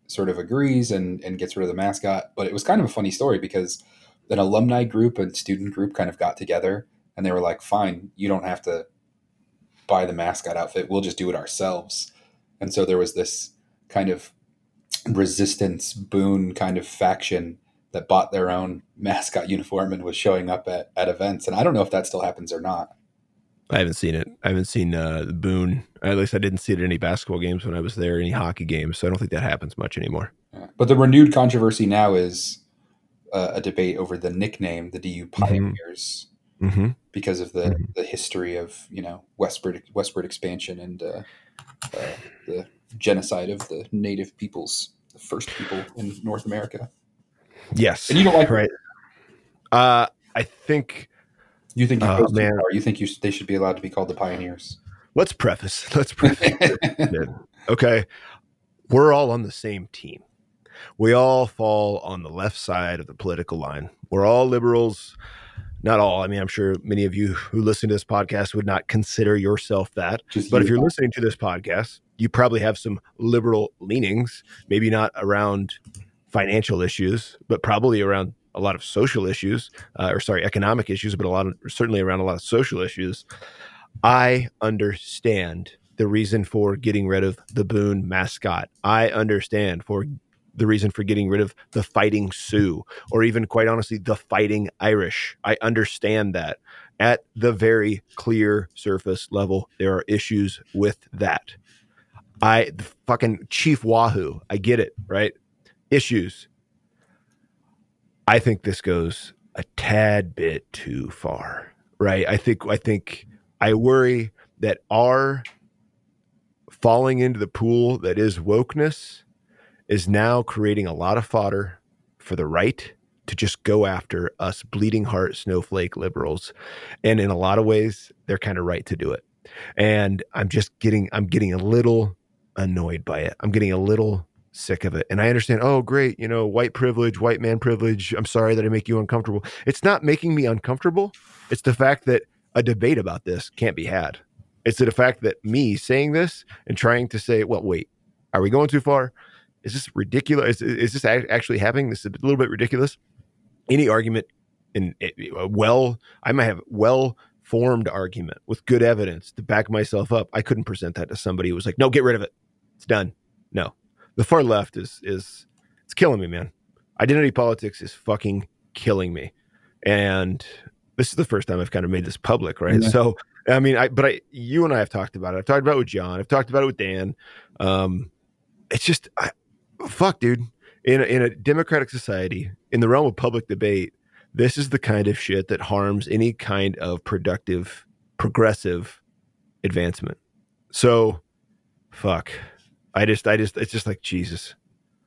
D: sort of agrees and and gets rid of the mascot. But it was kind of a funny story because an alumni group and student group kind of got together and they were like, "Fine, you don't have to buy the mascot outfit. We'll just do it ourselves." And so there was this kind of resistance Boone kind of faction that bought their own mascot uniform and was showing up at, at events. And I don't know if that still happens or not.
C: I haven't seen it. I haven't seen uh, the Boone. At least I didn't see it at any basketball games when I was there, any hockey games. So I don't think that happens much anymore.
D: Yeah. But the renewed controversy now is uh, a debate over the nickname, the DU Pioneers,
C: Mm-hmm.
D: because of the,
C: Mhm.
D: the history of you know westward westward expansion and uh, uh, the genocide of the native peoples, the first people in North America.
C: Yes,
D: And you don't like
C: right? Uh, I think
D: You think you
C: Oh, man.
D: You think you they should be allowed to be called the Pioneers.
C: let's preface. Let's preface. okay, we're all on the same team. We all fall on the left side of the political line. We're all liberals. Not all. I mean, I'm sure many of you who listen to this podcast would not consider yourself that.
D: Just
C: But
D: you.
C: if you're listening to this podcast, you probably have some liberal leanings, maybe not around financial issues, but probably around a lot of social issues, uh, or sorry, economic issues, but a lot of certainly around a lot of social issues. I understand the reason for getting rid of the Boone mascot. I understand for the reason for getting rid of the fighting Sioux, or even quite honestly, the fighting Irish. I understand that at the very clear surface level, there are issues with that. I the fucking Chief Wahoo, I get it, right? Issues. I think this goes a tad bit too far, right? I think I think I worry that our falling into the pool that is wokeness is now creating a lot of fodder for the right to just go after us bleeding heart snowflake liberals. And in a lot of ways, they're kind of right to do it. And I'm just getting I'm getting a little annoyed by it. I'm getting a little sick of it. And I understand, oh great, you know, white privilege, white man privilege. I'm sorry that I make you uncomfortable. It's not making me uncomfortable. It's the fact that a debate about this can't be had. It's the fact that me saying this and trying to say, well, wait, are we going too far? Is this ridiculous? Is, is this actually happening? This is a little bit ridiculous. Any argument in a well, I might have well formed argument with good evidence to back myself up. I couldn't present that to somebody who was like, no, get rid of it. It's done. No, the far left is, is, it's killing me, man. Identity politics is fucking killing me. And this is the first time I've kind of made this public, right? Yeah. So, I mean, I, but I, you and I have talked about it. I've talked about it with John. I've talked about it with Dan. Um, it's just, I, fuck, dude. In a, in a democratic society, in the realm of public debate, this is the kind of shit that harms any kind of productive, progressive advancement. So, fuck. I just, I just, it's just like Jesus.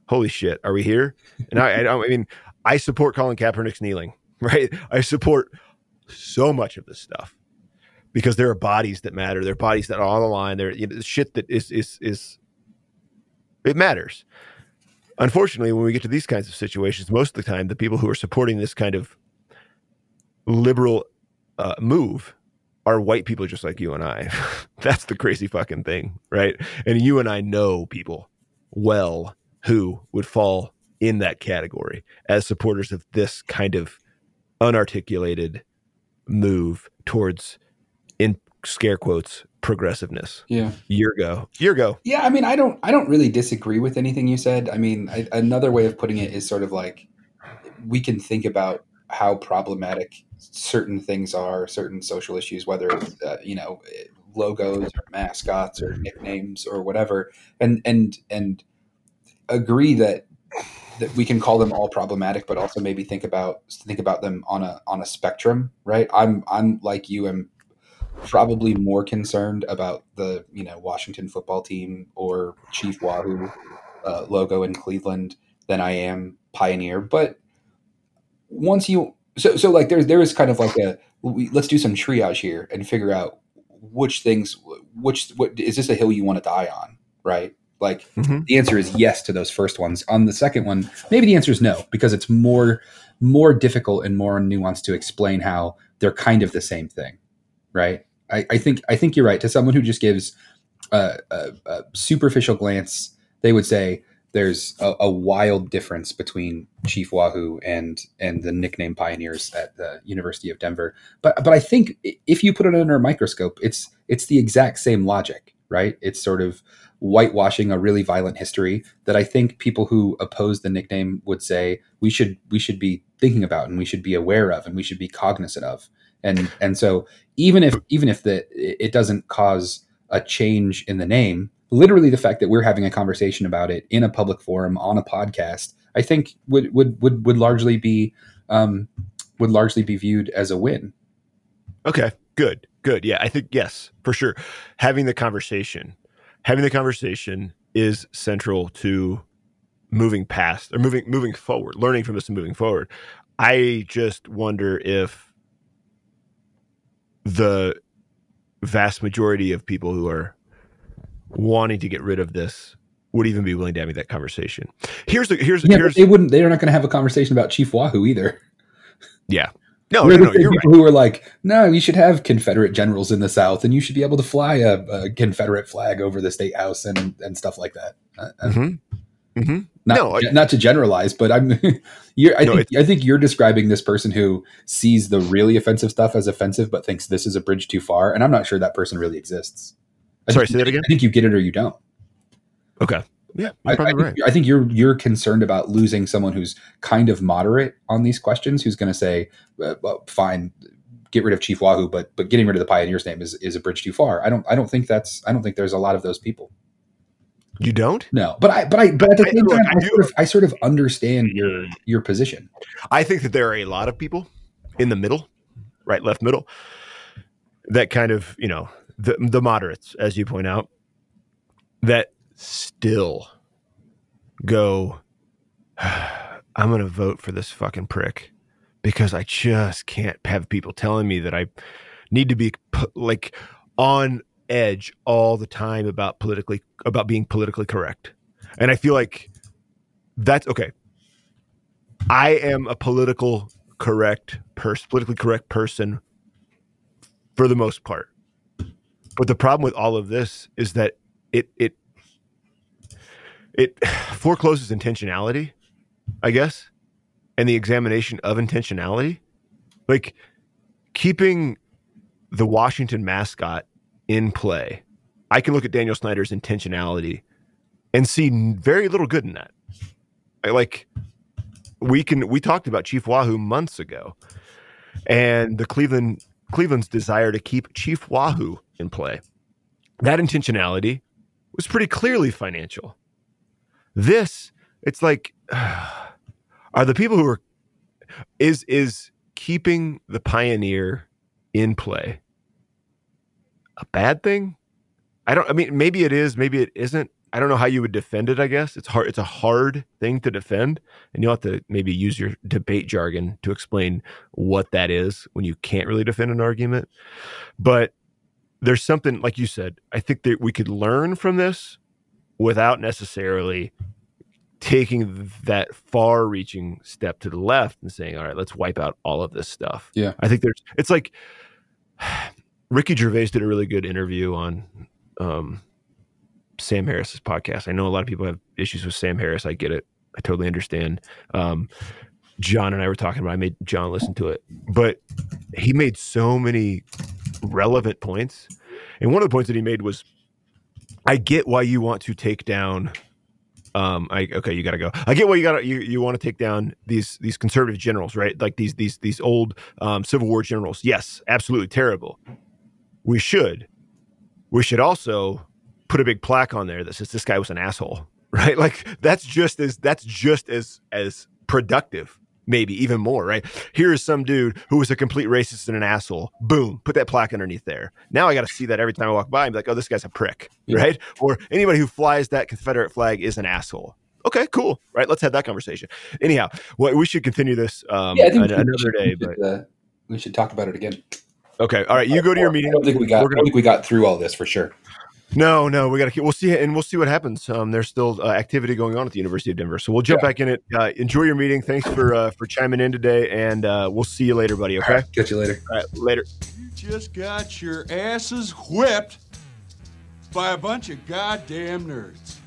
C: Holy shit, are we here? And I, I, I mean, I support Colin Kaepernick's kneeling, right? I support so much of this stuff because there are bodies that matter. There are bodies that are on the line. There, you know, shit that is is is it matters. Unfortunately, when we get to these kinds of situations, most of the time, the people who are supporting this kind of liberal uh, move are white people just like you and I. That's the crazy fucking thing, right? And you and I know people well who would fall in that category as supporters of this kind of unarticulated move towards in scare quotes progressiveness.
D: Yeah.
C: Year ago. Year go.
D: Yeah, I mean, I don't I don't really disagree with anything you said. I mean, I, another way of putting it is sort of like we can think about how problematic certain things are, certain social issues, whether it's uh, you know logos or mascots or nicknames or whatever, and and and agree that that we can call them all problematic, but also maybe think about think about them on a on a spectrum, right? I'm I'm like you am probably more concerned about the you know Washington football team or Chief Wahoo uh, logo in Cleveland than I am Pioneer. But once you so so like there's there is kind of like a we, let's do some triage here and figure out which things which what is this a hill you want to die on, right? Like mm-hmm. the answer is yes to those first ones. On the second one, maybe the answer is no because it's more more difficult and more nuanced to explain how they're kind of the same thing, right? I, I think I think you're right. To someone who just gives a, a, a superficial glance, they would say there's a, a, wild difference between Chief Wahoo and and the nickname pioneers at the University of Denver. But but I think if you put it under a microscope, it's it's the exact same logic, right? It's sort of whitewashing a really violent history that I think people who oppose the nickname would say we should we should be thinking about and we should be aware of and we should be cognizant of. And and so even if even if the it doesn't cause a change in the name, literally the fact that we're having a conversation about it in a public forum on a podcast, I think would would would would largely be um, would largely be viewed as a win.
C: Okay, good, good. Yeah, I think yes, for sure. Having the conversation having the conversation is central to moving past or moving moving forward, learning from this and moving forward. I just wonder if the vast majority of people who are wanting to get rid of this would even be willing to have that conversation. Here's the here's
D: yeah,
C: here's
D: they wouldn't they're not going to have a conversation about Chief Wahoo either.
C: Yeah, no, no, no,
D: you're people right. who are like, no, you should have Confederate generals in the South, and you should be able to fly a, a Confederate flag over the state house and and stuff like that. Uh, uh mm-hmm. Mm-hmm. Not, no, I, not to generalize, but I'm. you're, I no, think I think you're describing this person who sees the really offensive stuff as offensive, but thinks this is a bridge too far, and I'm not sure that person really exists.
C: I Sorry, say that again.
D: I think you get it or you don't.
C: Okay.
D: Yeah, I, I, think, right. I, think, you're you're concerned about losing someone who's kind of moderate on these questions, who's going to say, uh, well, "Fine, get rid of Chief Wahoo, but but getting rid of the pioneer's name is, is a bridge too far." I don't I don't think that's I don't think there's a lot of those people.
C: You don't?
D: No, but I but I but at the same time, I, I, sort of, I sort of understand your your position.
C: I think that there are a lot of people in the middle, right, left, middle, that kind of you know the the moderates, as you point out, that still go. I'm going to vote for this fucking prick because I just can't have people telling me that I need to be like on edge all the time about politically about being politically correct. And I feel like that's okay. I am a political correct person, politically correct person for the most part. But the problem with all of this is that it it it forecloses intentionality, I guess, and the examination of intentionality. Like keeping the Washington mascot in play. I can look at Daniel Snyder's intentionality and see very little good in that. Like we can we talked about Chief Wahoo months ago, and the Cleveland Cleveland's desire to keep Chief Wahoo in play. That intentionality was pretty clearly financial. This, it's like, are the people who are is is keeping the pioneer in play a bad thing? I don't. I mean, maybe it is. Maybe it isn't. I don't know how you would defend it. I guess it's hard. It's a hard thing to defend, and you'll have to maybe use your debate jargon to explain what that is when you can't really defend an argument. But there's something like you said. I think that we could learn from this without necessarily taking that far-reaching step to the left and saying, "All right, let's wipe out all of this stuff."
D: Yeah,
C: I think there's. It's like Ricky Gervais did a really good interview on. Um, Sam Harris's podcast. I know a lot of people have issues with Sam Harris. I get it. I totally understand. Um, John and I were talking about. I made John listen to it, but he made so many relevant points. And one of the points that he made was, I get why you want to take down. Um, I okay, you got to go. I get why you got you, you want to take down these these conservative generals, right? Like these these these old um, Civil War generals. Yes, absolutely terrible. We should. We should also put a big plaque on there that says this guy was an asshole, right? Like that's just as that's just as as productive, maybe even more, right? Here is some dude who was a complete racist and an asshole. Boom, put that plaque underneath there. Now I got to see that every time I walk by and be like, oh, this guy's a prick, yeah. right? Or anybody who flies that Confederate flag is an asshole. Okay, cool. Right, let's have that conversation. Anyhow, well, we should continue this um, yeah, another should, day.
D: But uh, we should talk about it again.
C: Okay, all right. You go to your meeting. I
D: don't think we got. Gonna, I think we got through all this for sure.
C: No, no, we got to keep. We'll see, and we'll see what happens. Um, there's still uh, activity going on at the University of Denver, so we'll jump yeah. back in it. Uh, enjoy your meeting. Thanks for uh, for chiming in today, and uh, we'll see you later, buddy. Okay,
D: catch you later.
C: All right, later.
A: You just got your asses whipped by a bunch of goddamn nerds.